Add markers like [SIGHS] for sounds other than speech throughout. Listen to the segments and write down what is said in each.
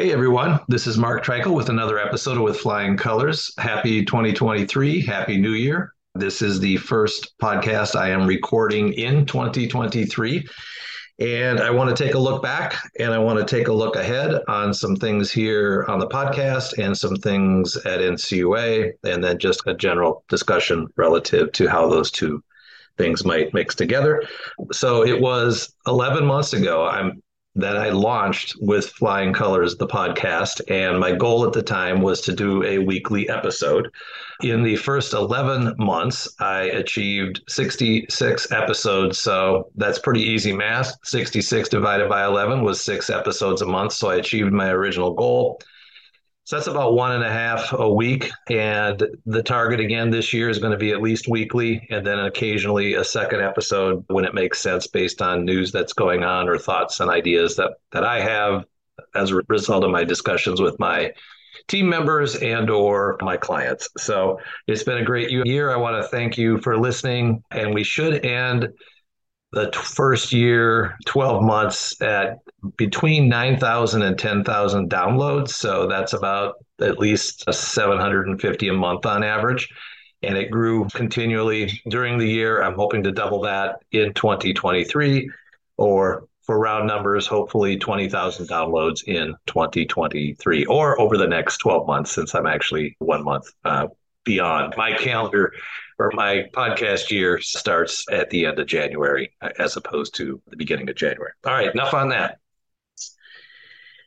Hey everyone, this is Mark Treichel with another episode of With Flying Colors. Happy 2023, Happy New Year. This is the first podcast I am recording in 2023. And I want to take a look back and I want to take a look ahead on some things here on the podcast and some things at NCUA, and then just a general discussion relative to how those two things might mix together. So it was 11 months ago. I'm that I launched with Flying Colors, the podcast. And my goal at the time was to do a weekly episode. In the first 11 months, I achieved 66 episodes. So that's pretty easy math. 66 divided by 11 was six episodes a month. So I achieved my original goal. So that's about one and a half a week. And the target again this year is going to be at least weekly and then occasionally a second episode when it makes sense based on news that's going on or thoughts and ideas that, that I have as a result of my discussions with my team members and or my clients. So it's been a great year. I want to thank you for listening and we should end the first year 12 months at between 9,000 and 10,000 downloads. So that's about at least 750 a month on average. And it grew continually during the year. I'm hoping to double that in 2023 or for round numbers, hopefully 20,000 downloads in 2023 or over the next 12 months since I'm actually one month uh, beyond. My calendar or my podcast year starts at the end of January as opposed to the beginning of January. All right, enough on that.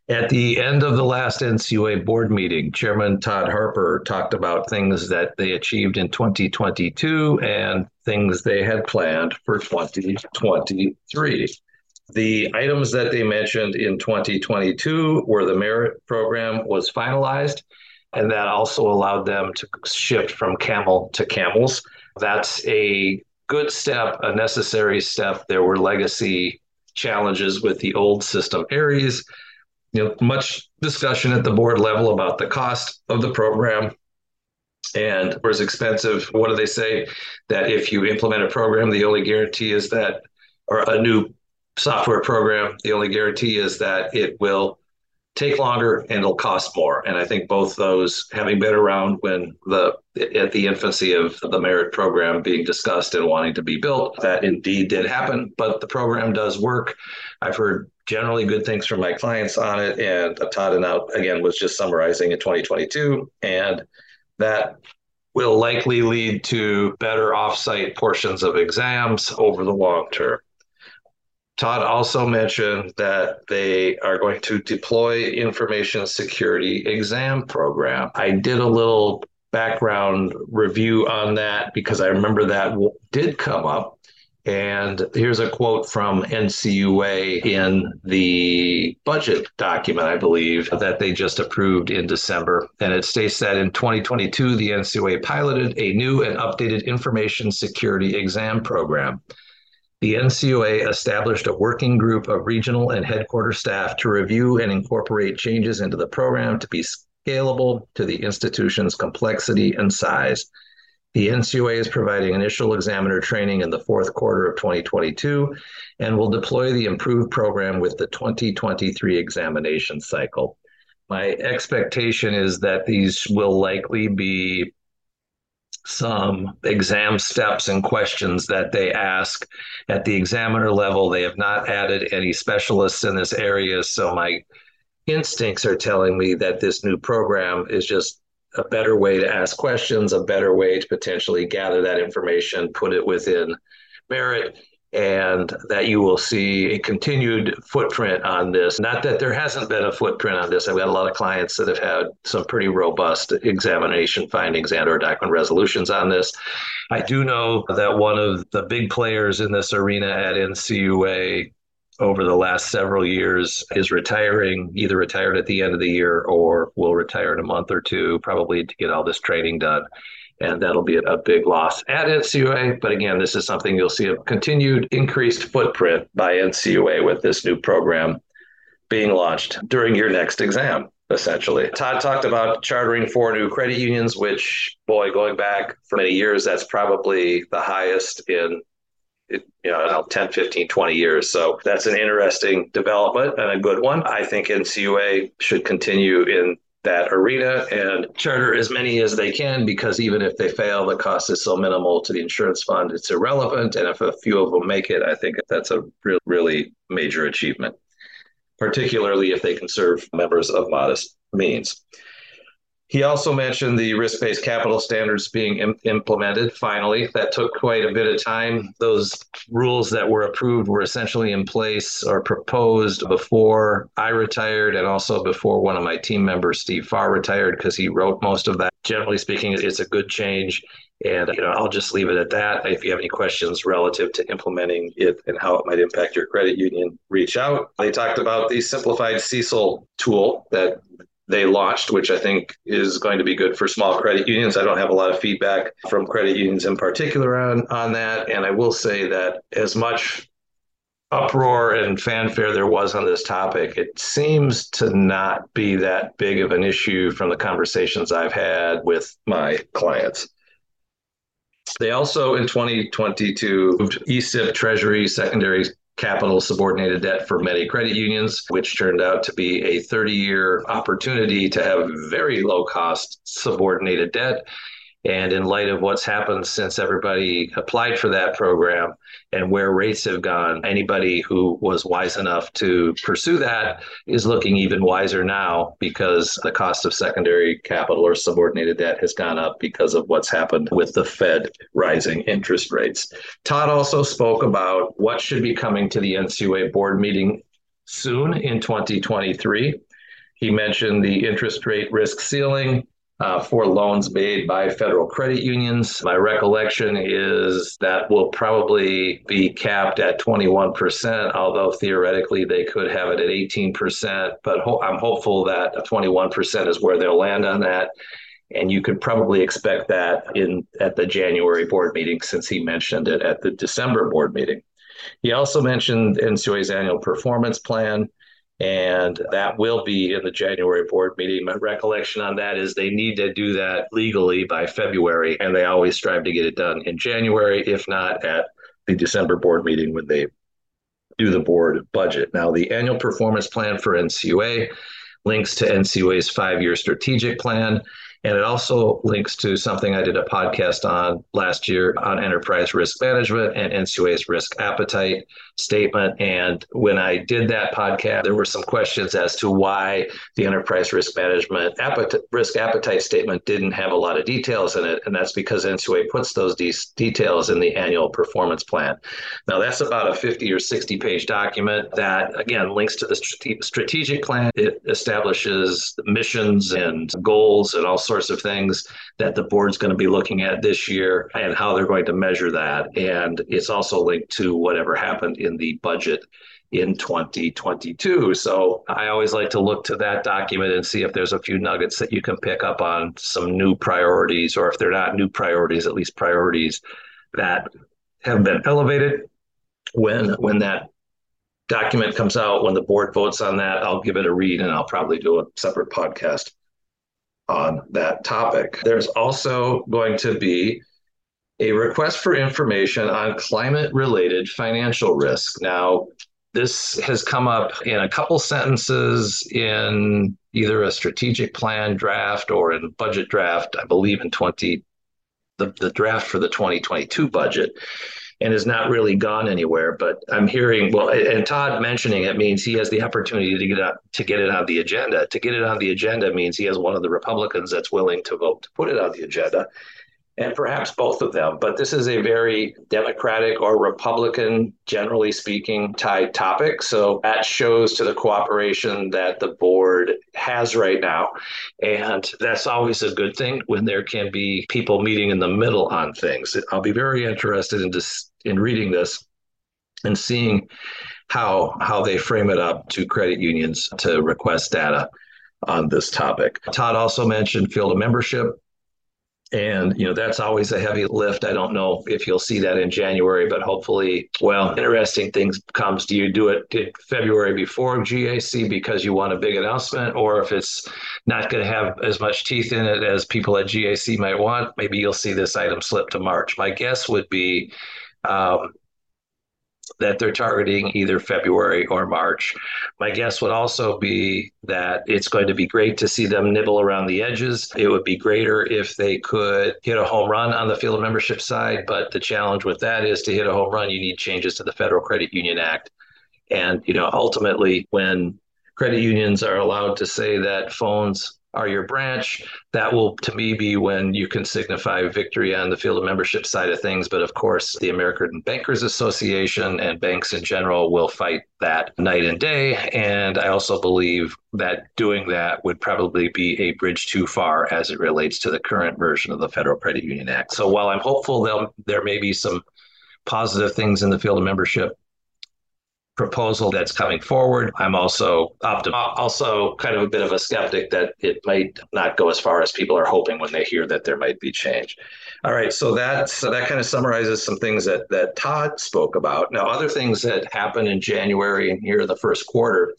At the end of the last NCUA board meeting, Chairman Todd Harper talked about things that they achieved in 2022 and things they had planned for 2023. The items that they mentioned in 2022 were the merit program was finalized, and that also allowed them to shift from camel to camels. That's a good step, a necessary step. There were legacy challenges with the old system AIRES you know, much discussion at the board level about the cost of the program and was expensive. What do they say? That if you implement a program, the only guarantee is that, or a new software program, the only guarantee is that it will take longer and it'll cost more. And I think both those, having been around when the at the infancy of the merit program being discussed and wanting to be built, that indeed did happen. But the program does work. I've heard generally good things from my clients on it. And Todd and out again was just summarizing in 2022. And that will likely lead to better offsite portions of exams over the long term. Todd also mentioned that they are going to deploy information security exam program. I did a little background review on that because I remember that did come up and here's a quote from NCUA in the budget document, I believe, that they just approved in December. And it states that in 2022, the NCUA piloted a new and updated information security exam program. The NCUA established a working group of regional and headquarters staff to review and incorporate changes into the program to be scalable to the institution's complexity and size. The NCUA is providing initial examiner training in the fourth quarter of 2022 and will deploy the improved program with the 2023 examination cycle. My expectation is that these will likely be some exam steps and questions that they ask at the examiner level. They have not added any specialists in this area, so my instincts are telling me that this new program is just a better way to ask questions, a better way to potentially gather that information, put it within Merit, and that you will see a continued footprint on this. Not that there hasn't been a footprint on this. I've got a lot of clients that have had some pretty robust examination findings and or document resolutions on this. I do know that one of the big players in this arena at NCUA over the last several years is retiring, either retired at the end of the year or will retire in a month or two, probably to get all this training done. And that'll be a big loss at NCUA. But again, this is something you'll see a continued increased footprint by NCUA with this new program being launched during your next exam essentially. Todd talked about chartering four new credit unions, which, boy, going back for many years, that's probably the highest in you know 10 15 20 years so that's an interesting development and a good one i think ncua should continue in that arena and charter as many as they can because even if they fail the cost is so minimal to the insurance fund it's irrelevant and if a few of them make it i think that's a really, really major achievement particularly if they can serve members of modest means. He also mentioned the risk based capital standards being Im- implemented finally. That took quite a bit of time. Those rules that were approved were essentially in place or proposed before I retired and also before one of my team members, Steve Farr, retired because he wrote most of that. Generally speaking, it's a good change. And you know, I'll just leave it at that. If you have any questions relative to implementing it and how it might impact your credit union, reach out. They talked about the simplified CECL tool that they launched, which I think is going to be good for small credit unions. I don't have a lot of feedback from credit unions in particular on, on that. And I will say that as much uproar and fanfare there was on this topic, it seems to not be that big of an issue from the conversations I've had with my clients. They also in 2022 moved ECIP Treasury secondary capital subordinated debt for many credit unions, which turned out to be a 30 year opportunity to have very low cost subordinated debt and in light of what's happened since everybody applied for that program and where rates have gone, anybody who was wise enough to pursue that is looking even wiser now because the cost of secondary capital or subordinated debt has gone up because of what's happened with the Fed rising interest rates. Todd also spoke about what should be coming to the NCUA board meeting soon in 2023. He mentioned the interest rate risk ceiling uh, for loans made by federal credit unions. My recollection is that will probably be capped at 21%, although theoretically they could have it at 18%. But ho- I'm hopeful that 21% is where they'll land on that. And you could probably expect that in at the January board meeting, since he mentioned it at the December board meeting. He also mentioned NCUA's annual performance plan. And that will be in the January board meeting. My recollection on that is they need to do that legally by February, and they always strive to get it done in January, if not at the December board meeting when they do the board budget. Now, the annual performance plan for NCUA links to NCUA's five year strategic plan. And it also links to something I did a podcast on last year on enterprise risk management and NCUA's risk appetite statement. And when I did that podcast, there were some questions as to why the enterprise risk management appetite, risk appetite statement didn't have a lot of details in it. And that's because NCUA puts those de- details in the annual performance plan. Now, that's about a 50 or 60 page document that, again, links to the strate- strategic plan. It establishes missions and goals and all sorts sorts of things that the board's going to be looking at this year and how they're going to measure that. And it's also linked to whatever happened in the budget in 2022. So I always like to look to that document and see if there's a few nuggets that you can pick up on some new priorities, or if they're not new priorities, at least priorities that have been elevated. When when that document comes out, when the board votes on that, I'll give it a read and I'll probably do a separate podcast on that topic. There's also going to be a request for information on climate related financial risk. Now, this has come up in a couple sentences in either a strategic plan draft or in budget draft, I believe in 20 the, the draft for the 2022 budget and has not really gone anywhere. But I'm hearing well, and Todd mentioning it means he has the opportunity to get it, to get it on the agenda. To get it on the agenda means he has one of the Republicans that's willing to vote to put it on the agenda and perhaps both of them. But this is a very Democratic or Republican, generally speaking, tied topic. So that shows to the cooperation that the board has right now. And that's always a good thing when there can be people meeting in the middle on things. I'll be very interested in, this, in reading this and seeing how how they frame it up to credit unions to request data on this topic. Todd also mentioned field of membership. And, you know, that's always a heavy lift. I don't know if you'll see that in January, but hopefully, well, interesting things comes. Do you do it February before GAC because you want a big announcement? Or if it's not going to have as much teeth in it as people at GAC might want, maybe you'll see this item slip to March. My guess would be um, that they're targeting either February or March. My guess would also be that it's going to be great to see them nibble around the edges. It would be greater if they could hit a home run on the field of membership side, but the challenge with that is to hit a home run, you need changes to the Federal Credit Union Act. And, you know, ultimately, when credit unions are allowed to say that phones are your branch. That will, to me, be when you can signify victory on the field of membership side of things. But of course, the American Bankers Association and banks in general will fight that night and day. And I also believe that doing that would probably be a bridge too far as it relates to the current version of the Federal Credit Union Act. So while I'm hopeful there may be some positive things in the field of membership proposal that's coming forward. I'm also optim- also kind of a bit of a skeptic that it might not go as far as people are hoping when they hear that there might be change. All right, so that so that kind of summarizes some things that that Todd spoke about. Now, other things that happen in January and here in the first quarter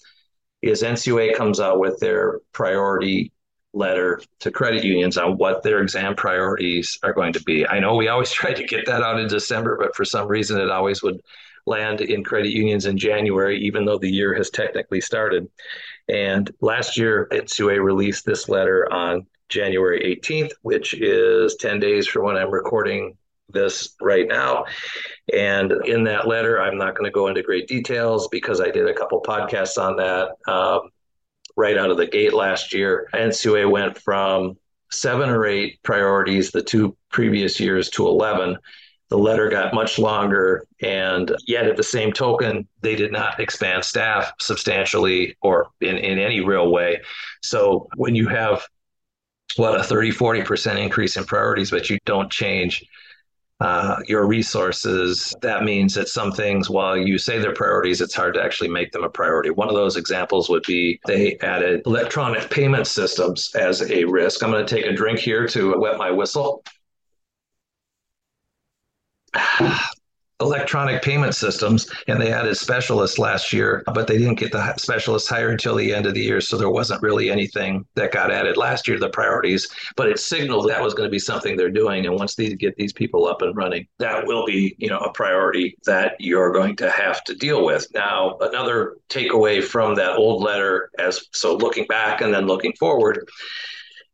is NCUA comes out with their priority letter to credit unions on what their exam priorities are going to be. I know we always [LAUGHS] try to get that out in December, but for some reason it always would land in credit unions in January, even though the year has technically started. And last year, NCUA released this letter on January 18th, which is 10 days from when I'm recording this right now. And in that letter, I'm not going to go into great details because I did a couple podcasts on that um, right out of the gate last year. NCUA went from seven or eight priorities the two previous years to 11 the letter got much longer, and yet at the same token, they did not expand staff substantially or in, in any real way. So when you have what a 30, 40% increase in priorities, but you don't change uh, your resources, that means that some things, while you say they're priorities, it's hard to actually make them a priority. One of those examples would be they added electronic payment systems as a risk. I'm going to take a drink here to wet my whistle. [SIGHS] electronic payment systems and they added specialists last year but they didn't get the specialists hired until the end of the year so there wasn't really anything that got added. Last year to the priorities but it signaled that was going to be something they're doing and once they get these people up and running that will be you know a priority that you're going to have to deal with. Now another takeaway from that old letter as so looking back and then looking forward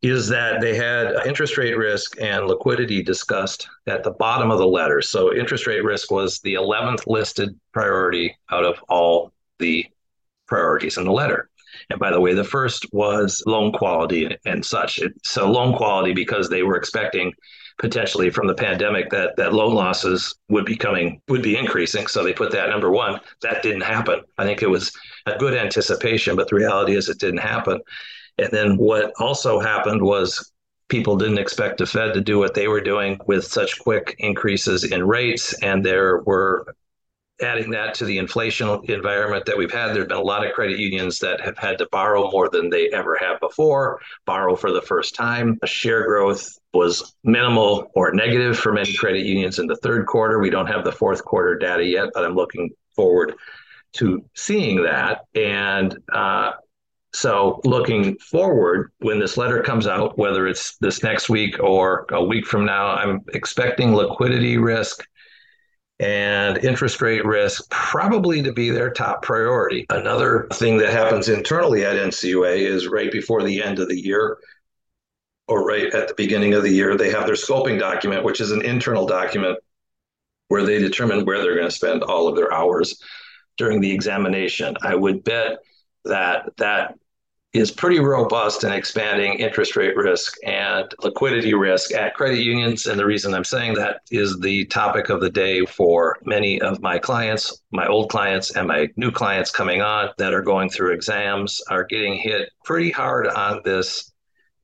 is that they had interest rate risk and liquidity discussed at the bottom of the letter. So interest rate risk was the 11th listed priority out of all the priorities in the letter. And by the way, the first was loan quality and such. So loan quality because they were expecting potentially from the pandemic that that loan losses would be coming would be increasing. So they put that number one. That didn't happen. I think it was a good anticipation, but the reality is it didn't happen. And then what also happened was people didn't expect the Fed to do what they were doing with such quick increases in rates. And there were adding that to the inflation environment that we've had, there have been a lot of credit unions that have had to borrow more than they ever have before, borrow for the first time. Share growth was minimal or negative for many credit unions in the third quarter. We don't have the fourth quarter data yet, but I'm looking forward to seeing that. And uh, so, looking forward, when this letter comes out, whether it's this next week or a week from now, I'm expecting liquidity risk and interest rate risk probably to be their top priority. Another thing that happens internally at NCUA is right before the end of the year or right at the beginning of the year, they have their scoping document, which is an internal document where they determine where they're going to spend all of their hours during the examination. I would bet that that is pretty robust in expanding interest rate risk and liquidity risk at credit unions. And the reason I'm saying that is the topic of the day for many of my clients, my old clients and my new clients coming on that are going through exams are getting hit pretty hard on this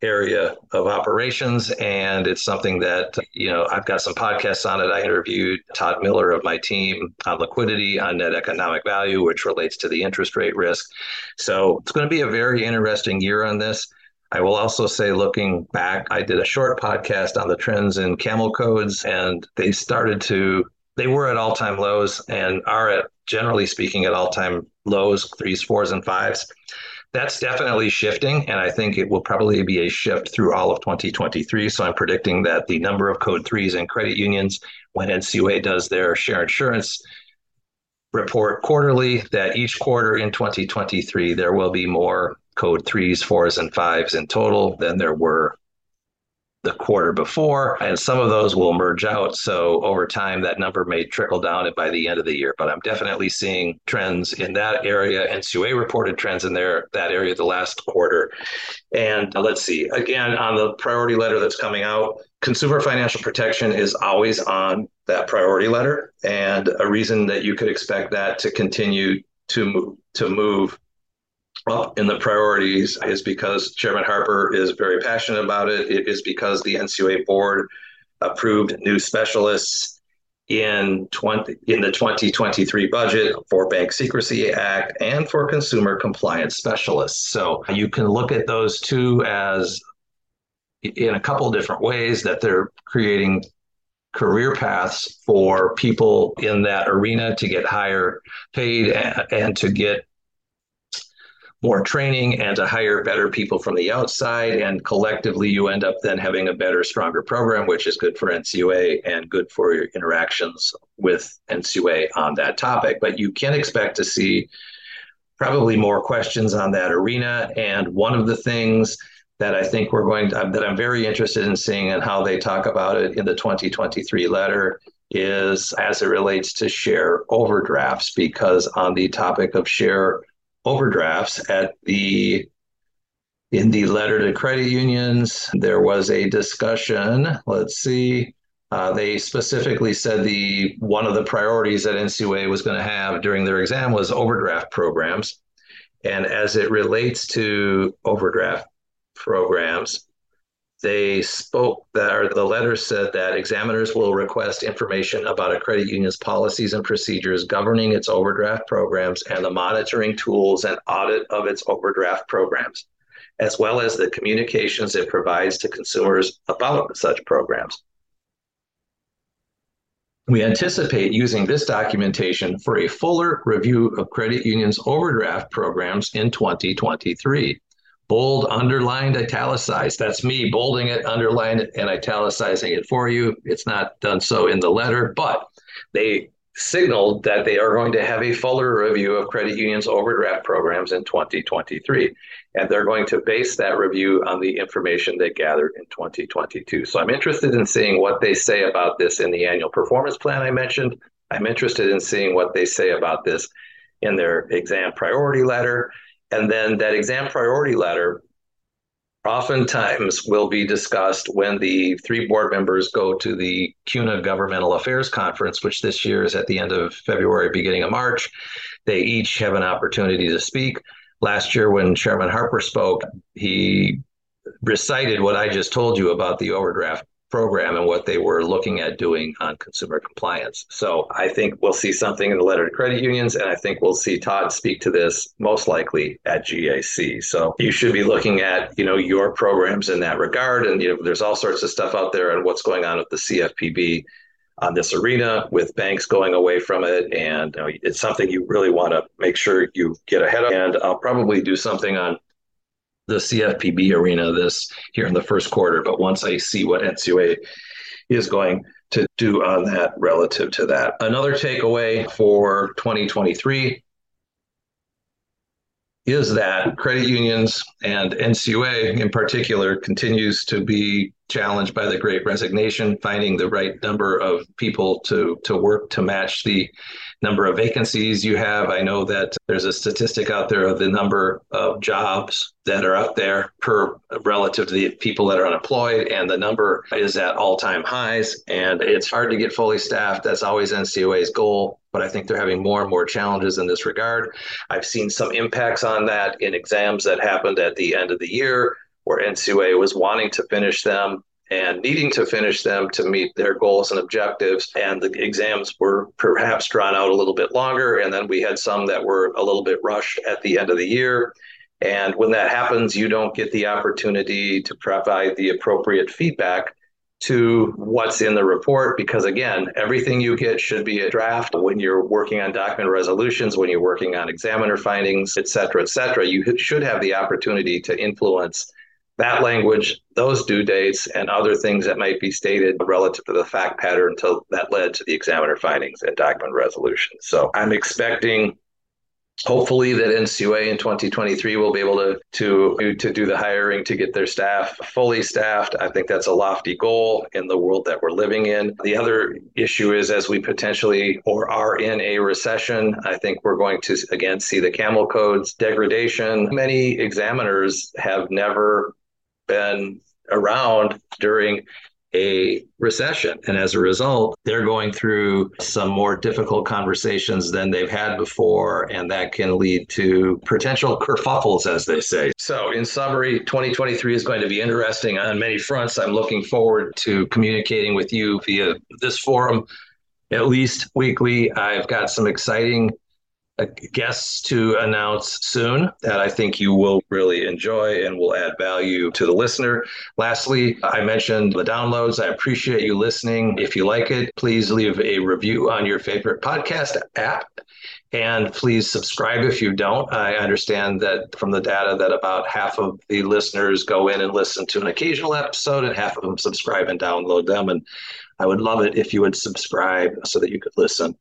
area of operations and it's something that you know i've got some podcasts on it. I interviewed todd miller of my team on liquidity on net economic value which relates to the interest rate risk. So it's going to be a very interesting year on this. I will also say, looking back, I did a short podcast on the trends in camel codes, and they started to, they were at all time lows and are at, generally speaking, at all time lows, threes, fours, and fives that's definitely shifting, and I think it will probably be a shift through all of 2023. So I'm predicting that the number of code threes and credit unions, when NCUA does their share insurance report quarterly, that each quarter in 2023 there will be more code threes, fours, and fives in total than there were the quarter before, and some of those will merge out. So over time, that number may trickle down by the end of the year. But I'm definitely seeing trends in that area. NCUA reported trends in there that area the last quarter. And uh, let's see, again, on the priority letter that's coming out, consumer financial protection is always on that priority letter. And a reason that you could expect that to continue to move, to move up in the priorities is because Chairman Harper is very passionate about it. It is because the NCUA board approved new specialists in 20 in the 2023 budget for Bank Secrecy Act and for consumer compliance specialists. So you can look at those two as in a couple different ways that they're creating career paths for people in that arena to get higher paid and, and to get more training and to hire better people from the outside. And collectively, you end up then having a better, stronger program, which is good for NCUA and good for your interactions with NCUA on that topic. But you can expect to see probably more questions on that arena. And one of the things that I think we're going to, that I'm very interested in seeing and how they talk about it in the 2023 letter is as it relates to share overdrafts, because on the topic of share overdrafts at the in the letter to credit unions. There was a discussion let's see uh, they specifically said the one of the priorities that ncua was going to have during their exam was overdraft programs. And as it relates to overdraft programs they spoke that or the letter said that examiners will request information about a credit union's policies and procedures governing its overdraft programs and the monitoring tools and audit of its overdraft programs as well as the communications it provides to consumers about such programs. We anticipate using this documentation for a fuller review of credit unions' overdraft programs in 2023 bold, underlined, italicized. That's me bolding it, underlining it, and italicizing it for you. It's not done so in the letter, but they signaled that they are going to have a fuller review of credit unions' overdraft programs in 2023. And they're going to base that review on the information they gathered in 2022. So I'm interested in seeing what they say about this in the annual performance plan I mentioned. I'm interested in seeing what they say about this in their exam priority letter. And then that exam priority letter oftentimes will be discussed when the three board members go to the CUNA Governmental Affairs Conference, which this year is at the end of February, beginning of March. They each have an opportunity to speak. Last year, when Chairman Harper spoke, he recited what I just told you about the overdraft program and what they were looking at doing on consumer compliance. So I think we'll see something in the letter to credit unions, and I think we'll see Todd speak to this most likely at GAC. So you should be looking at you know your programs in that regard, and you know there's all sorts of stuff out there and what's going on with the CFPB on this arena with banks going away from it and you know, it's something you really want to make sure you get ahead of and i'll probably do something on the CFPB arena this here in the first quarter. But once I see what NCUA is going to do on that relative to that. Another takeaway for 2023 is that credit unions and NCUA in particular continues to be challenged by the great resignation, finding the right number of people to, to work to match the number of vacancies you have. I know that there's a statistic out there of the number of jobs that are out there per relative to the people that are unemployed, and the number is at all time highs. And it's hard to get fully staffed. That's always NCUA's goal. But I think they're having more and more challenges in this regard. I've seen some impacts on that in exams that happened at the end of the year where NCUA was wanting to finish them and needing to finish them to meet their goals and objectives. And the exams were perhaps drawn out a little bit longer. And then we had some that were a little bit rushed at the end of the year. And when that happens, you don't get the opportunity to provide the appropriate feedback to what's in the report because again everything you get should be a draft when you're working on document resolutions when you're working on examiner findings et cetera et cetera you should have the opportunity to influence that language those due dates and other things that might be stated relative to the fact pattern until that led to the examiner findings and document resolution so i'm expecting hopefully that NCUA in 2023 will be able to to to do the hiring to get their staff fully staffed. I think that's a lofty goal in the world that we're living in. The other issue is as we potentially or are in a recession, I think we're going to again see the camel codes degradation. Many examiners have never been around during a recession. And as a result, they're going through some more difficult conversations than they've had before. And that can lead to potential kerfuffles, as they say. So, in summary, 2023 is going to be interesting on many fronts. I'm looking forward to communicating with you via this forum at least weekly. I've got some exciting guests to announce soon that I think you will really enjoy and will add value to the listener. Lastly, I mentioned the downloads. I appreciate you listening. If you like it, please leave a review on your favorite podcast app. And please subscribe if you don't. I understand that from the data that about half of the listeners go in and listen to an occasional episode, and half of them subscribe and download them. And I would love it if you would subscribe so that you could listen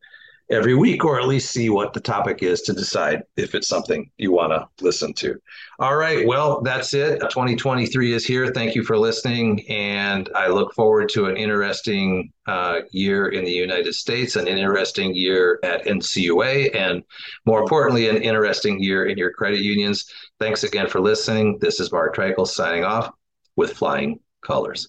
every week or at least see what the topic is to decide if it's something you want to listen to. All right. Well, that's it. 2023 is here. Thank you for listening. And I look forward to an interesting uh, year in the United States, an interesting year at NCUA, and more importantly, an interesting year in your credit unions. Thanks again for listening. This is Mark Treichel signing off with Flying Colors.